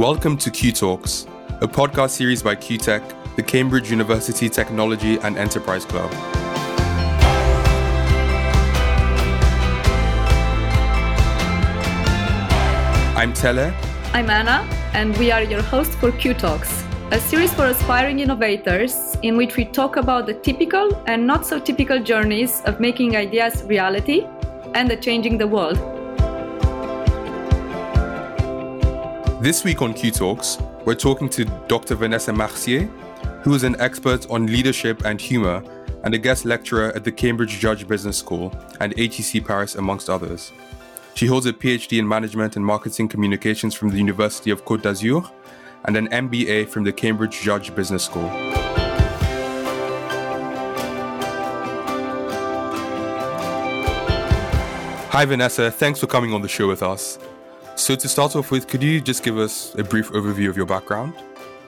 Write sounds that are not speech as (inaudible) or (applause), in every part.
Welcome to Q Talks, a podcast series by CUTEC, the Cambridge University Technology and Enterprise Club. I'm Tele. I'm Anna, and we are your hosts for Q Talks, a series for aspiring innovators in which we talk about the typical and not so typical journeys of making ideas reality and the changing the world. This week on Q Talks, we're talking to Dr. Vanessa Marcié, who is an expert on leadership and humor and a guest lecturer at the Cambridge Judge Business School and HEC Paris, amongst others. She holds a PhD in Management and Marketing Communications from the University of Côte d'Azur and an MBA from the Cambridge Judge Business School. Hi, Vanessa. Thanks for coming on the show with us. So, to start off with, could you just give us a brief overview of your background?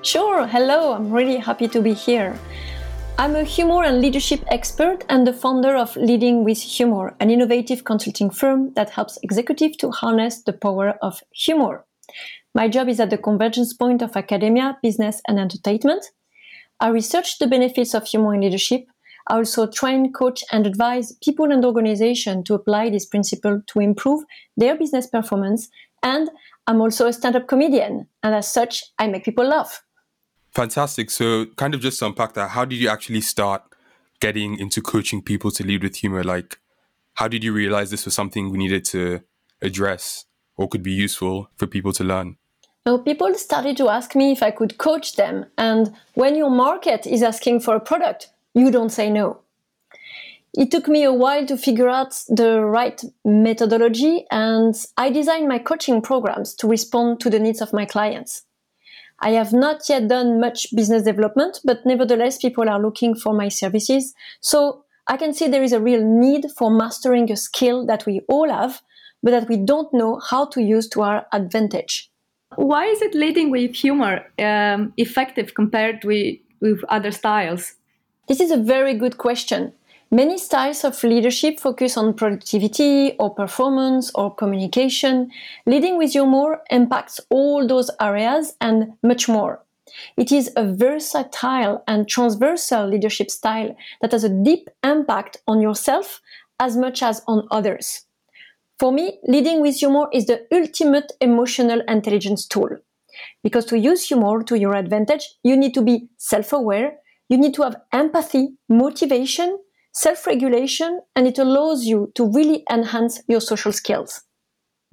Sure. Hello. I'm really happy to be here. I'm a humor and leadership expert and the founder of Leading with Humor, an innovative consulting firm that helps executives to harness the power of humor. My job is at the convergence point of academia, business, and entertainment. I research the benefits of humor in leadership. I also train, coach, and advise people and organizations to apply this principle to improve their business performance and I'm also a stand up comedian. And as such, I make people laugh. Fantastic. So, kind of just to unpack that, how did you actually start getting into coaching people to lead with humor? Like, how did you realize this was something we needed to address or could be useful for people to learn? Now, people started to ask me if I could coach them. And when your market is asking for a product, you don't say no. It took me a while to figure out the right methodology, and I designed my coaching programs to respond to the needs of my clients. I have not yet done much business development, but nevertheless, people are looking for my services. So I can see there is a real need for mastering a skill that we all have, but that we don't know how to use to our advantage. Why is it leading with humor um, effective compared with, with other styles? This is a very good question. Many styles of leadership focus on productivity or performance or communication. Leading with humor impacts all those areas and much more. It is a versatile and transversal leadership style that has a deep impact on yourself as much as on others. For me, leading with humor is the ultimate emotional intelligence tool. Because to use humor to your advantage, you need to be self aware, you need to have empathy, motivation, self regulation, and it allows you to really enhance your social skills.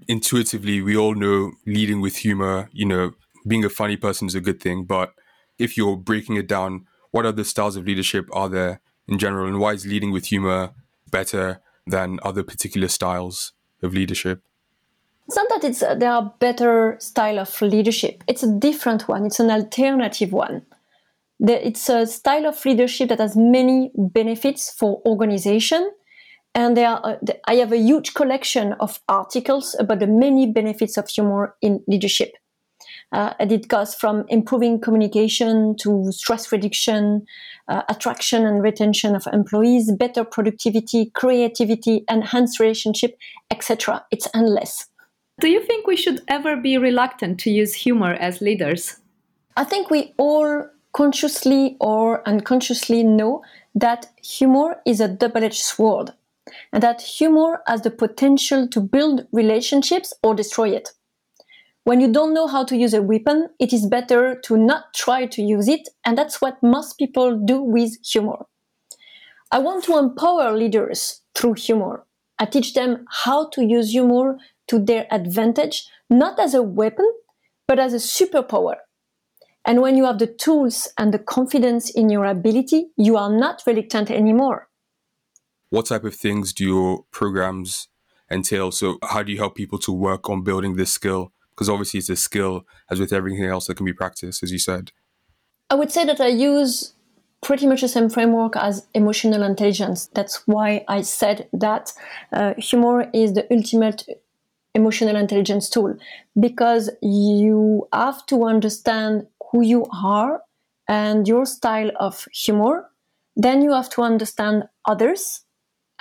Intuitively, we all know leading with humor, you know, being a funny person is a good thing. But if you're breaking it down, what other styles of leadership are there in general? And why is leading with humor better than other particular styles of leadership? It's not that it's, uh, there are better style of leadership. It's a different one. It's an alternative one it's a style of leadership that has many benefits for organization. And there are, uh, I have a huge collection of articles about the many benefits of humor in leadership. Uh, and it goes from improving communication to stress reduction, uh, attraction and retention of employees, better productivity, creativity, enhanced relationship, etc. It's endless. Do you think we should ever be reluctant to use humor as leaders? I think we all consciously or unconsciously know that humor is a double edged sword and that humor has the potential to build relationships or destroy it. When you don't know how to use a weapon, it is better to not try to use it, and that's what most people do with humor. I want to empower leaders through humor. I teach them how to use humor to their advantage, not as a weapon, but as a superpower and when you have the tools and the confidence in your ability, you are not reluctant anymore. What type of things do your programs entail? So, how do you help people to work on building this skill? Because obviously, it's a skill, as with everything else that can be practiced, as you said. I would say that I use pretty much the same framework as emotional intelligence. That's why I said that uh, humor is the ultimate emotional intelligence tool because you have to understand who you are and your style of humor, then you have to understand others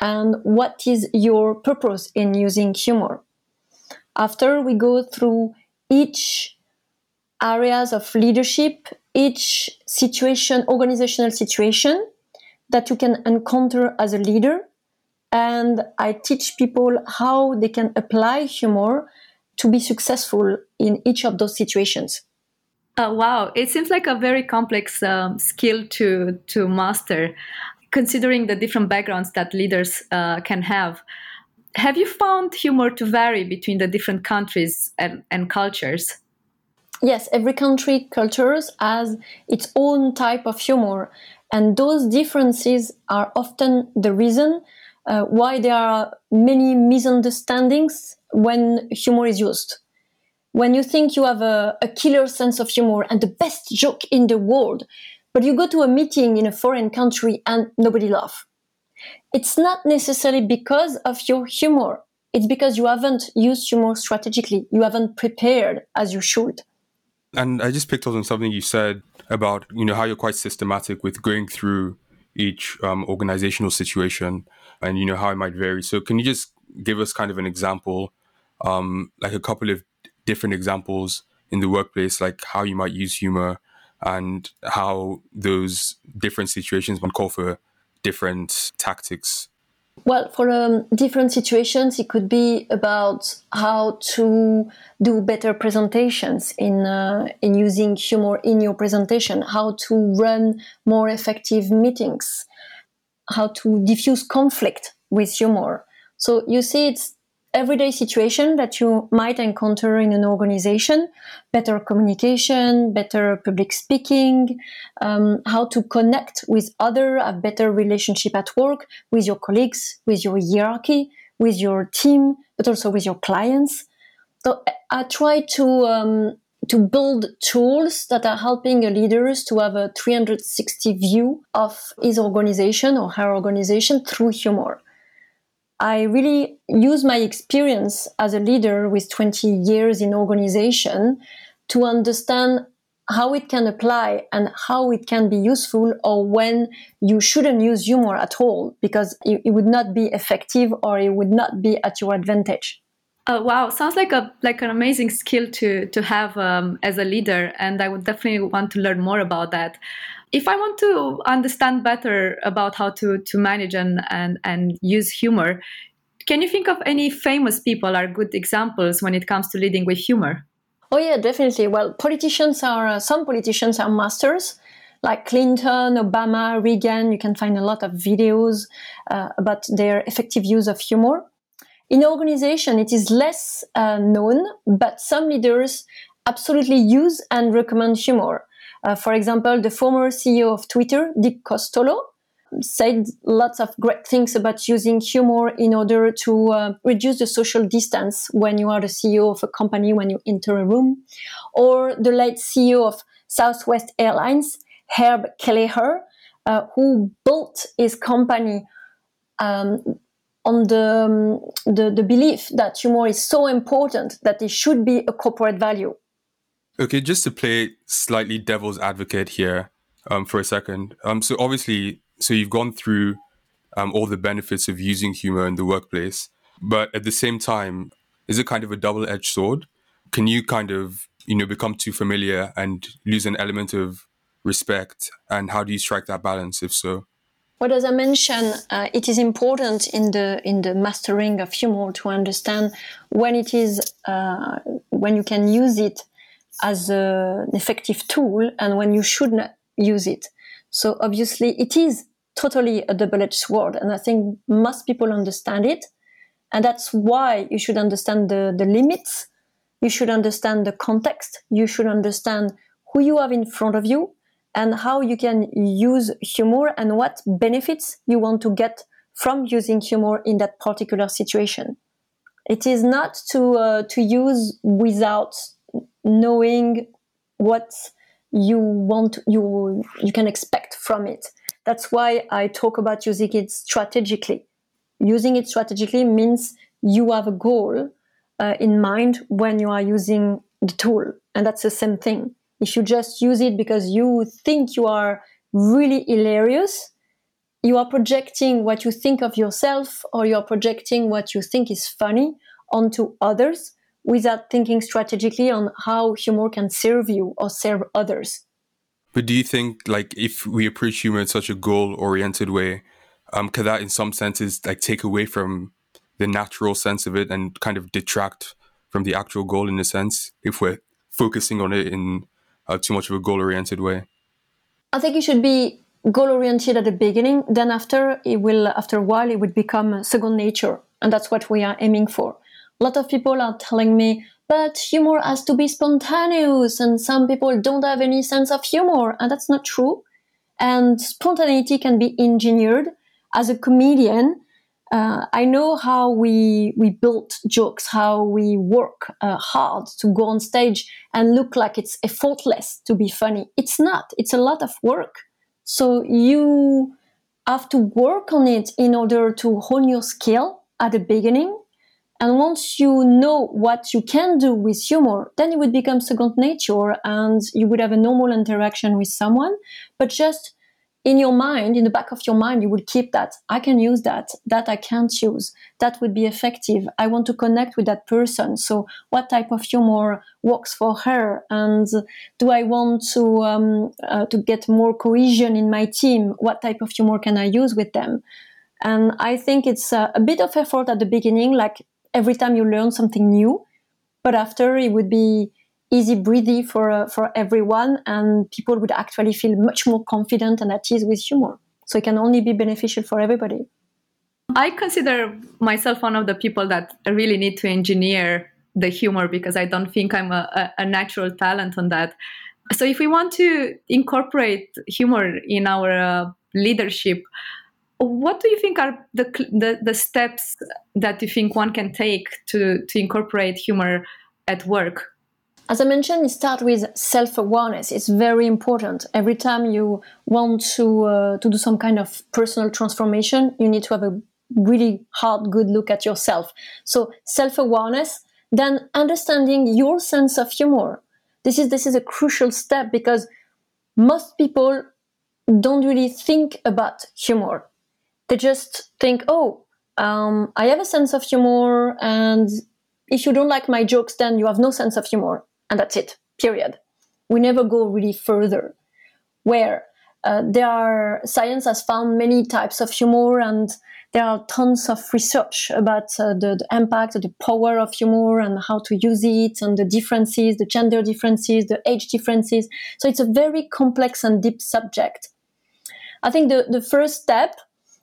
and what is your purpose in using humor. After we go through each areas of leadership, each situation, organizational situation that you can encounter as a leader. And I teach people how they can apply humor to be successful in each of those situations. Uh, wow, it seems like a very complex um, skill to to master, considering the different backgrounds that leaders uh, can have. Have you found humor to vary between the different countries and, and cultures? Yes, every country cultures has its own type of humor, and those differences are often the reason uh, why there are many misunderstandings when humor is used. When you think you have a, a killer sense of humor and the best joke in the world, but you go to a meeting in a foreign country and nobody laughs. It's not necessarily because of your humor. It's because you haven't used humor strategically. You haven't prepared as you should. And I just picked up on something you said about you know how you're quite systematic with going through each um, organizational situation and you know how it might vary. So can you just give us kind of an example, um, like a couple of different examples in the workplace, like how you might use humor and how those different situations might call for different tactics well, for um, different situations, it could be about how to do better presentations in uh, in using humor in your presentation, how to run more effective meetings, how to diffuse conflict with humor. So you see, it's everyday situation that you might encounter in an organization. Better communication better public speaking um, how to connect with other a better relationship at work with your colleagues with your hierarchy with your team but also with your clients. So i try to um, to build tools that are helping leaders to have a 360 view of his organization or her organization through humor I really use my experience as a leader with 20 years in organization to understand how it can apply and how it can be useful or when you shouldn't use humor at all because it, it would not be effective or it would not be at your advantage. Uh, wow, sounds like a like an amazing skill to to have um, as a leader, and I would definitely want to learn more about that if I want to understand better about how to to manage and and and use humor, can you think of any famous people are good examples when it comes to leading with humor? Oh yeah, definitely. Well, politicians are uh, some politicians are masters. Like Clinton, Obama, Reagan, you can find a lot of videos uh, about their effective use of humor. In organization, it is less uh, known, but some leaders absolutely use and recommend humor. Uh, for example, the former CEO of Twitter, Dick Costolo, said lots of great things about using humor in order to uh, reduce the social distance when you are the CEO of a company when you enter a room. Or the late CEO of Southwest Airlines, Herb Kelleher, uh, who built his company um, on the, um, the, the belief that humor is so important that it should be a corporate value. Okay, just to play slightly devil's advocate here um, for a second. Um, so obviously, so you've gone through um, all the benefits of using humor in the workplace, but at the same time, is it kind of a double-edged sword? Can you kind of you know become too familiar and lose an element of respect? And how do you strike that balance, if so? Well, as I mentioned, uh, it is important in the in the mastering of humor to understand when it is uh, when you can use it as a, an effective tool and when you should not use it. So obviously it is totally a double-edged sword. And I think most people understand it. And that's why you should understand the, the limits. You should understand the context. You should understand who you have in front of you and how you can use humor and what benefits you want to get from using humor in that particular situation. It is not to uh, to use without knowing what you want you you can expect from it. That's why i talk about using it strategically. Using it strategically means you have a goal uh, in mind when you are using the tool and that's the same thing. If you just use it because you think you are really hilarious you are projecting what you think of yourself or you are projecting what you think is funny onto others without thinking strategically on how humor can serve you or serve others. But do you think, like, if we approach humor in such a goal-oriented way, um, could that, in some senses, like, take away from the natural sense of it and kind of detract from the actual goal in a sense if we're focusing on it in uh, too much of a goal-oriented way? I think it should be goal-oriented at the beginning. Then after, it will, after a while, it would become second nature, and that's what we are aiming for. A lot of people are telling me, but humor has to be spontaneous, and some people don't have any sense of humor, and that's not true. And spontaneity can be engineered. As a comedian, uh, I know how we we build jokes, how we work uh, hard to go on stage and look like it's effortless to be funny. It's not. It's a lot of work. So you have to work on it in order to hone your skill at the beginning. And once you know what you can do with humor, then it would become second nature and you would have a normal interaction with someone. But just in your mind, in the back of your mind, you would keep that. I can use that. That I can't use. That would be effective. I want to connect with that person. So, what type of humor works for her? And do I want to um, uh, to get more cohesion in my team? What type of humor can I use with them? And I think it's a, a bit of effort at the beginning, like every time you learn something new. But after, it would be easy breezy for uh, for everyone, and people would actually feel much more confident and at ease with humor. So it can only be beneficial for everybody. I consider myself one of the people that really need to engineer the humor because I don't think I'm a, a natural talent on that. So if we want to incorporate humor in our uh, leadership, what do you think are the, the, the steps that you think one can take to to incorporate humor at work? As I mentioned, it starts with self-awareness. It's very important. Every time you want to uh, to do some kind of personal transformation, you need to have a really hard, good look at yourself. So self-awareness, then understanding your sense of humor. This is this is a crucial step because most people don't really think about humor. They just think, oh, um, I have a sense of humor, and if you don't like my jokes, then you have no sense of humor and that's it, period. We never go really further. Where uh, there are, science has found many types of humor and there are tons of research about uh, the, the, impact, the power of humor and how to use it and the differences, the gender differences, the age differences. So it's a very complex and deep subject. I think the, the first step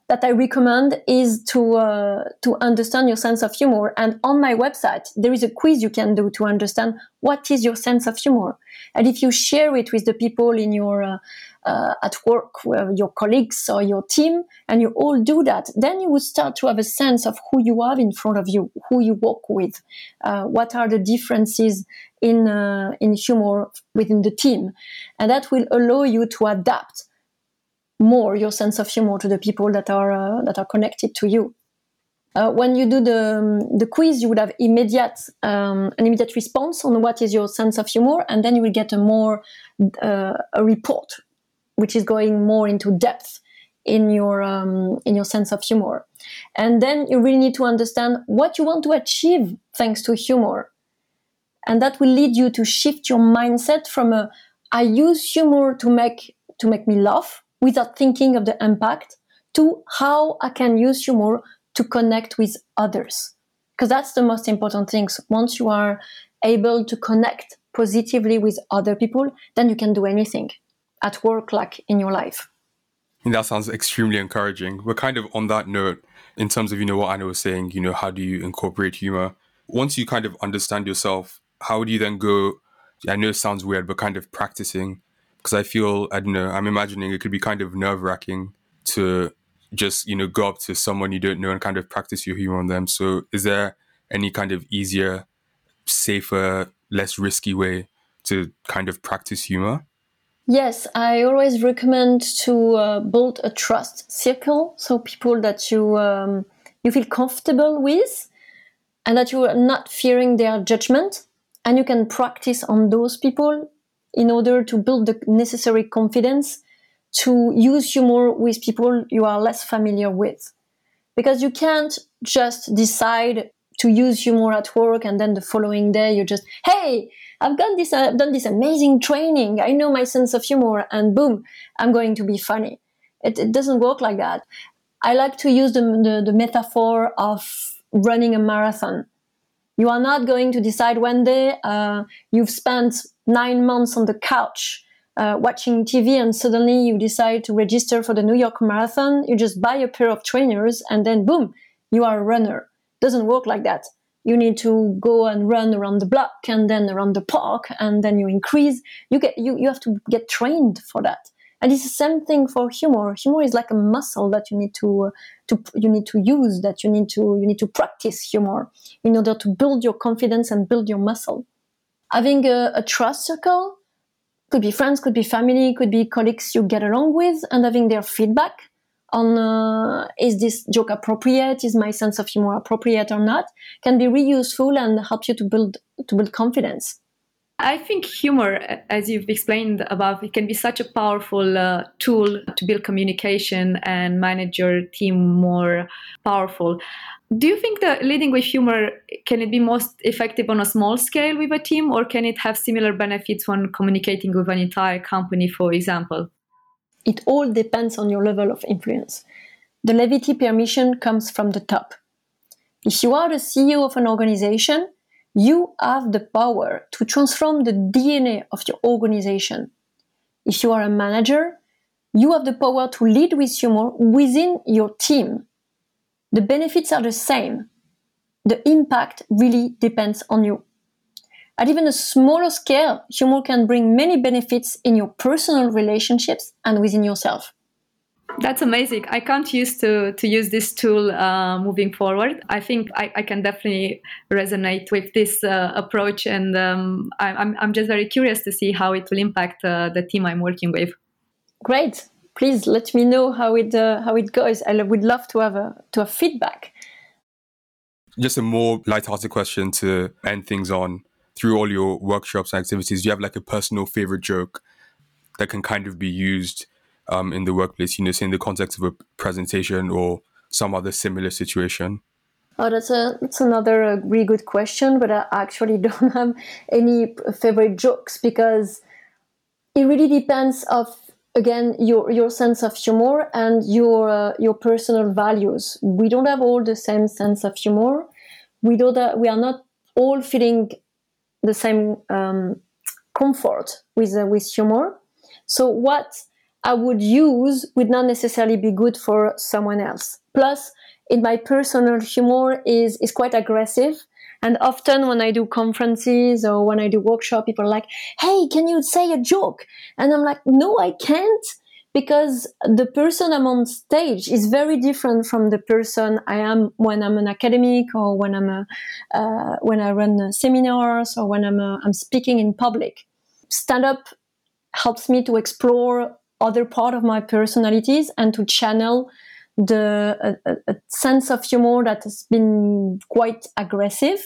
that I recommend is to uh, to understand your sense of humor. And on my website, there is a quiz you can do to understand what is your sense of humor. And if you share it with the people in your uh, uh, at work, your colleagues or your team, and you all do that, then you would start to have a sense of who you have in front of you, who you work with, uh, what are the differences in uh, in humor within the team, and that will allow you to adapt more your sense of humor to the people that are uh, that are connected to you. Uh, when you do the um, the quiz, you would have immediate um, an immediate response on what is your sense of humor, and then you will get a more uh, a report, which is going more into depth in your um, in your sense of humor, and then you really need to understand what you want to achieve thanks to humor, and that will lead you to shift your mindset from a I use humor to make to make me laugh without thinking of the impact to how I can use humor to connect with others. Because that's the most important thing. So once you are able to connect positively with other people, then you can do anything at work, like in your life. And that sounds extremely encouraging. We're kind of on that note in terms of, you know, what Anna was saying, you know, how do you incorporate humor? Once you kind of understand yourself, how do you then go? I know it sounds weird, but kind of practicing because I feel I don't know. I'm imagining it could be kind of nerve wracking to just you know go up to someone you don't know and kind of practice your humor on them. So is there any kind of easier, safer, less risky way to kind of practice humor? Yes, I always recommend to uh, build a trust circle, so people that you um, you feel comfortable with, and that you are not fearing their judgment, and you can practice on those people in order to build the necessary confidence to use humor with people you are less familiar with. Because you can't just decide to use humor at work and then the following day you just hey i've done this i've done this amazing training. I know my sense of humor and boom i'm going to be funny. It, it doesn't work like that. I like to use the, the, the metaphor of running a marathon you are not going to decide one day uh, you've spent nine months on the couch uh, watching TV and suddenly you decide to register for the New York Marathon. You just buy a pair of trainers and then boom, you are a runner. Doesn't work like that. You need to go and run around the block and then around the park and then you increase. You get you, you have to get trained for that. And it's the same thing for humor. Humor is like a muscle that you need to, to you need to use, that you need to you need to practice humor in order to build your confidence and build your muscle. Having a, a trust circle could be friends, could be family, could be colleagues you get along with, and having their feedback on uh, is this joke appropriate, is my sense of humor appropriate or not, can be really useful and help you to build to build confidence. I think humor, as you've explained above, it can be such a powerful uh, tool to build communication and manage your team more powerful. Do you think that leading with humor can it be most effective on a small scale with a team, or can it have similar benefits when communicating with an entire company, for example? It all depends on your level of influence. The levity permission comes from the top. If you are the CEO of an organization, you have the power to transform the DNA of your organization. If you are a manager, you have the power to lead with humor within your team the benefits are the same. The impact really depends on you. At even a smaller scale, humor can bring many benefits in your personal relationships and within yourself. That's amazing. I can't use to, to use this tool uh, moving forward. I think I, I can definitely resonate with this uh, approach, and um, I, I'm, I'm just very curious to see how it will impact uh, the team I'm working with. Great please let me know how it uh, how it goes. I would love to have a to have feedback. Just a more light-hearted question to end things on. Through all your workshops and activities, do you have like a personal favorite joke that can kind of be used um, in the workplace? You know, say in the context of a presentation or some other similar situation. Oh, that's a that's another uh, really good question, but I actually (laughs) don't have any favorite jokes because it really depends of again your your sense of humor and your uh, your personal values we don't have all the same sense of humor we don't we are not all feeling the same um, comfort with uh, with humor so what i would use would not necessarily be good for someone else plus in my personal humor is is quite aggressive and often when I do conferences or when I do workshop, people are like, Hey, can you say a joke? And I'm like, no, I can't because the person I'm on stage is very different from the person I am when I'm an academic or when I'm a, uh, when I run seminars or when I'm, a, I'm speaking in public. Stand up helps me to explore other part of my personalities and to channel the a, a sense of humor that has been quite aggressive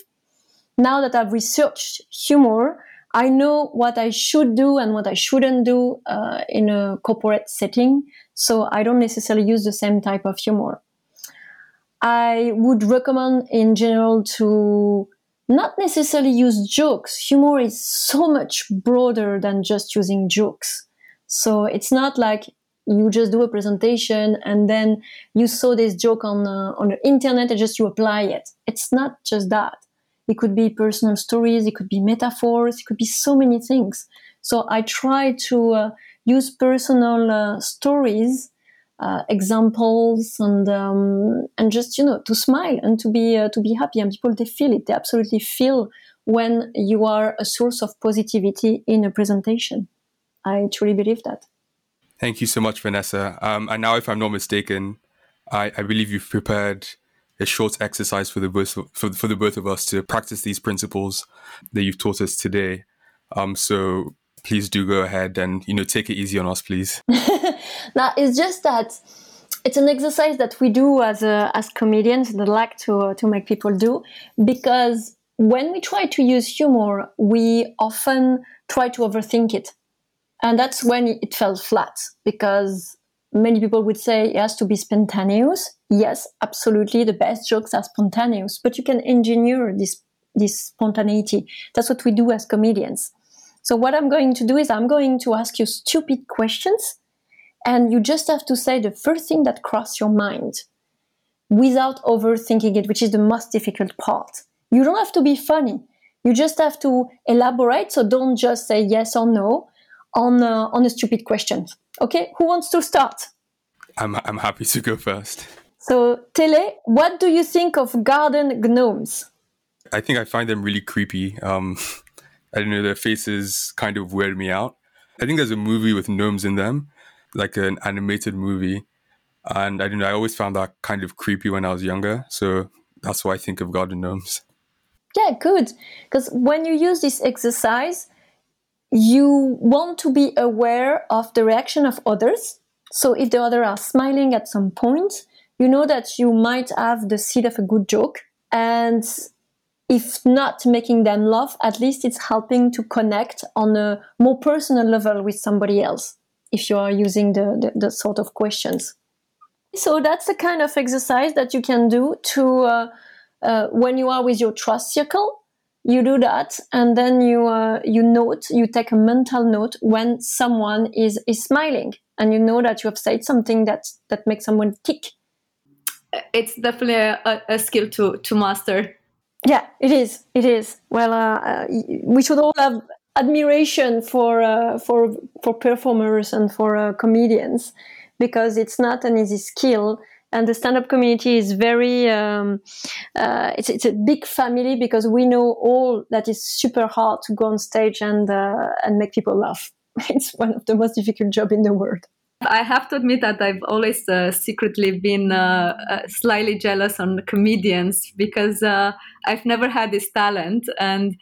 now that I've researched humor, I know what I should do and what I shouldn't do uh, in a corporate setting. So I don't necessarily use the same type of humor. I would recommend in general to not necessarily use jokes. Humor is so much broader than just using jokes. So it's not like you just do a presentation and then you saw this joke on uh, on the internet and just you apply it. It's not just that. It could be personal stories, it could be metaphors, it could be so many things. So I try to uh, use personal uh, stories, uh, examples, and um, and just you know to smile and to be uh, to be happy. And people they feel it. They absolutely feel when you are a source of positivity in a presentation. I truly believe that. Thank you so much, Vanessa. Um, and now, if I'm not mistaken, I, I believe you've prepared a short exercise for the both for, for the both of us to practice these principles that you've taught us today. Um, so please do go ahead and you know take it easy on us, please. (laughs) now it's just that it's an exercise that we do as a, as comedians that I like to uh, to make people do because when we try to use humor, we often try to overthink it, and that's when it fell flat because many people would say it has to be spontaneous. Yes, absolutely. The best jokes are spontaneous, but you can engineer this, this spontaneity. That's what we do as comedians. So what I'm going to do is I'm going to ask you stupid questions and you just have to say the first thing that crosses your mind without overthinking it, which is the most difficult part. You don't have to be funny. You just have to elaborate. So don't just say yes or no on uh, on a stupid question. Okay, who wants to start? I'm I'm happy to go first. So Tele, what do you think of garden gnomes? I think I find them really creepy. Um, (laughs) I don't know, their faces kind of weird me out. I think there's a movie with gnomes in them, like an animated movie. And I don't know, I always found that kind of creepy when I was younger. So that's why I think of garden gnomes. Yeah, good. Because when you use this exercise, you want to be aware of the reaction of others. So if the other are smiling at some point, you know that you might have the seed of a good joke. And if not making them laugh, at least it's helping to connect on a more personal level with somebody else if you are using the, the, the sort of questions. So that's the kind of exercise that you can do to uh, uh, when you are with your trust circle. You do that, and then you uh, you note, you take a mental note when someone is is smiling, and you know that you have said something that that makes someone tick. It's definitely a, a skill to to master. Yeah, it is. It is. Well, uh, we should all have admiration for uh, for for performers and for uh, comedians because it's not an easy skill. And the stand-up community is very um, uh, it's it's a big family because we know all that it's super hard to go on stage and uh, and make people laugh. (laughs) It's one of the most difficult job in the world. I have to admit that I've always uh, secretly been uh, uh, slightly jealous on comedians because uh, I've never had this talent and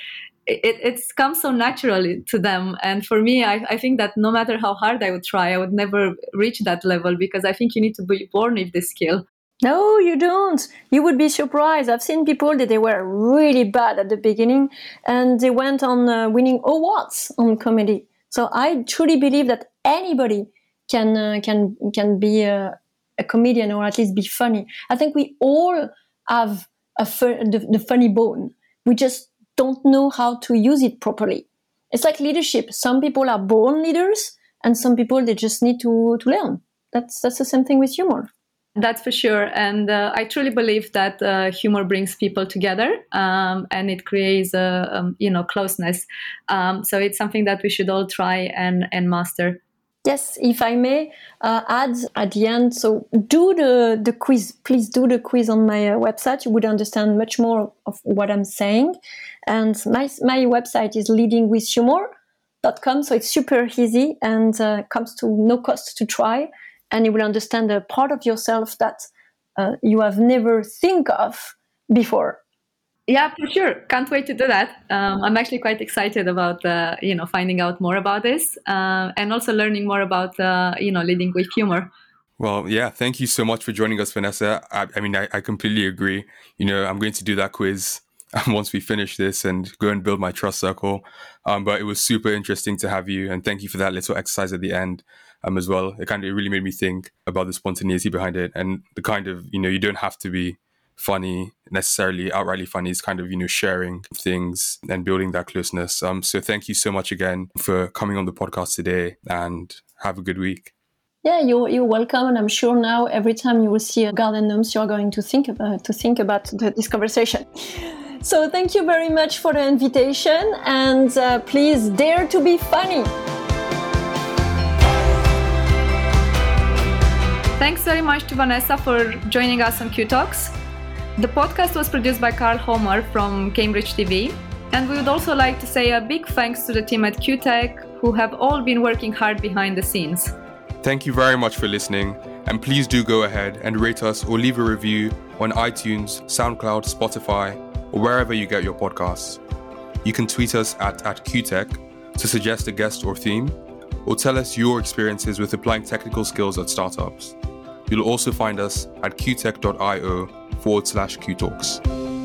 it, it comes so naturally to them. And for me, I, I, think that no matter how hard I would try, I would never reach that level because I think you need to be born with this skill. No, you don't. You would be surprised. I've seen people that they were really bad at the beginning and they went on uh, winning awards on comedy. So I truly believe that anybody can uh, can can be a, a, comedian or at least be funny. I think we all have a the, the funny bone. We just don't know how to use it properly. It's like leadership. Some people are born leaders, and some people they just need to to learn. That's that's the same thing with humor. That's for sure, and uh, I truly believe that uh, humor brings people together, um, and it creates a um, you know closeness. Um, so it's something that we should all try and and master. Yes, if I may uh, add at the end, so do the, the quiz. Please do the quiz on my uh, website. You would understand much more of what I'm saying. And my, my website is leadingwithhumor.com. So it's super easy and uh, comes to no cost to try. And you will understand a part of yourself that uh, you have never think of before. Yeah, for sure. Can't wait to do that. Um, I'm actually quite excited about uh, you know finding out more about this uh, and also learning more about uh, you know leading with humor. Well, yeah, thank you so much for joining us, Vanessa. I, I mean, I, I, completely agree. You know, I'm going to do that quiz (laughs) once we finish this and go and build my trust circle. Um, but it was super interesting to have you, and thank you for that little exercise at the end um, as well. It kind of it really made me think about the spontaneity behind it and the kind of you know you don't have to be funny necessarily outrightly funny is kind of you know sharing things and building that closeness. Um so thank you so much again for coming on the podcast today and have a good week. Yeah you're, you're welcome. And i'm sure now every time you will see a garden gnomes you're going to think about to think about the, this conversation. So thank you very much for the invitation and uh, please dare to be funny. Thanks very much to Vanessa for joining us on Q Talks. The podcast was produced by Carl Homer from Cambridge TV, and we would also like to say a big thanks to the team at CUTEC who have all been working hard behind the scenes. Thank you very much for listening, and please do go ahead and rate us or leave a review on iTunes, SoundCloud, Spotify, or wherever you get your podcasts. You can tweet us at, at CUTEC to suggest a guest or theme, or tell us your experiences with applying technical skills at startups. You'll also find us at qtech.io forward slash qtalks.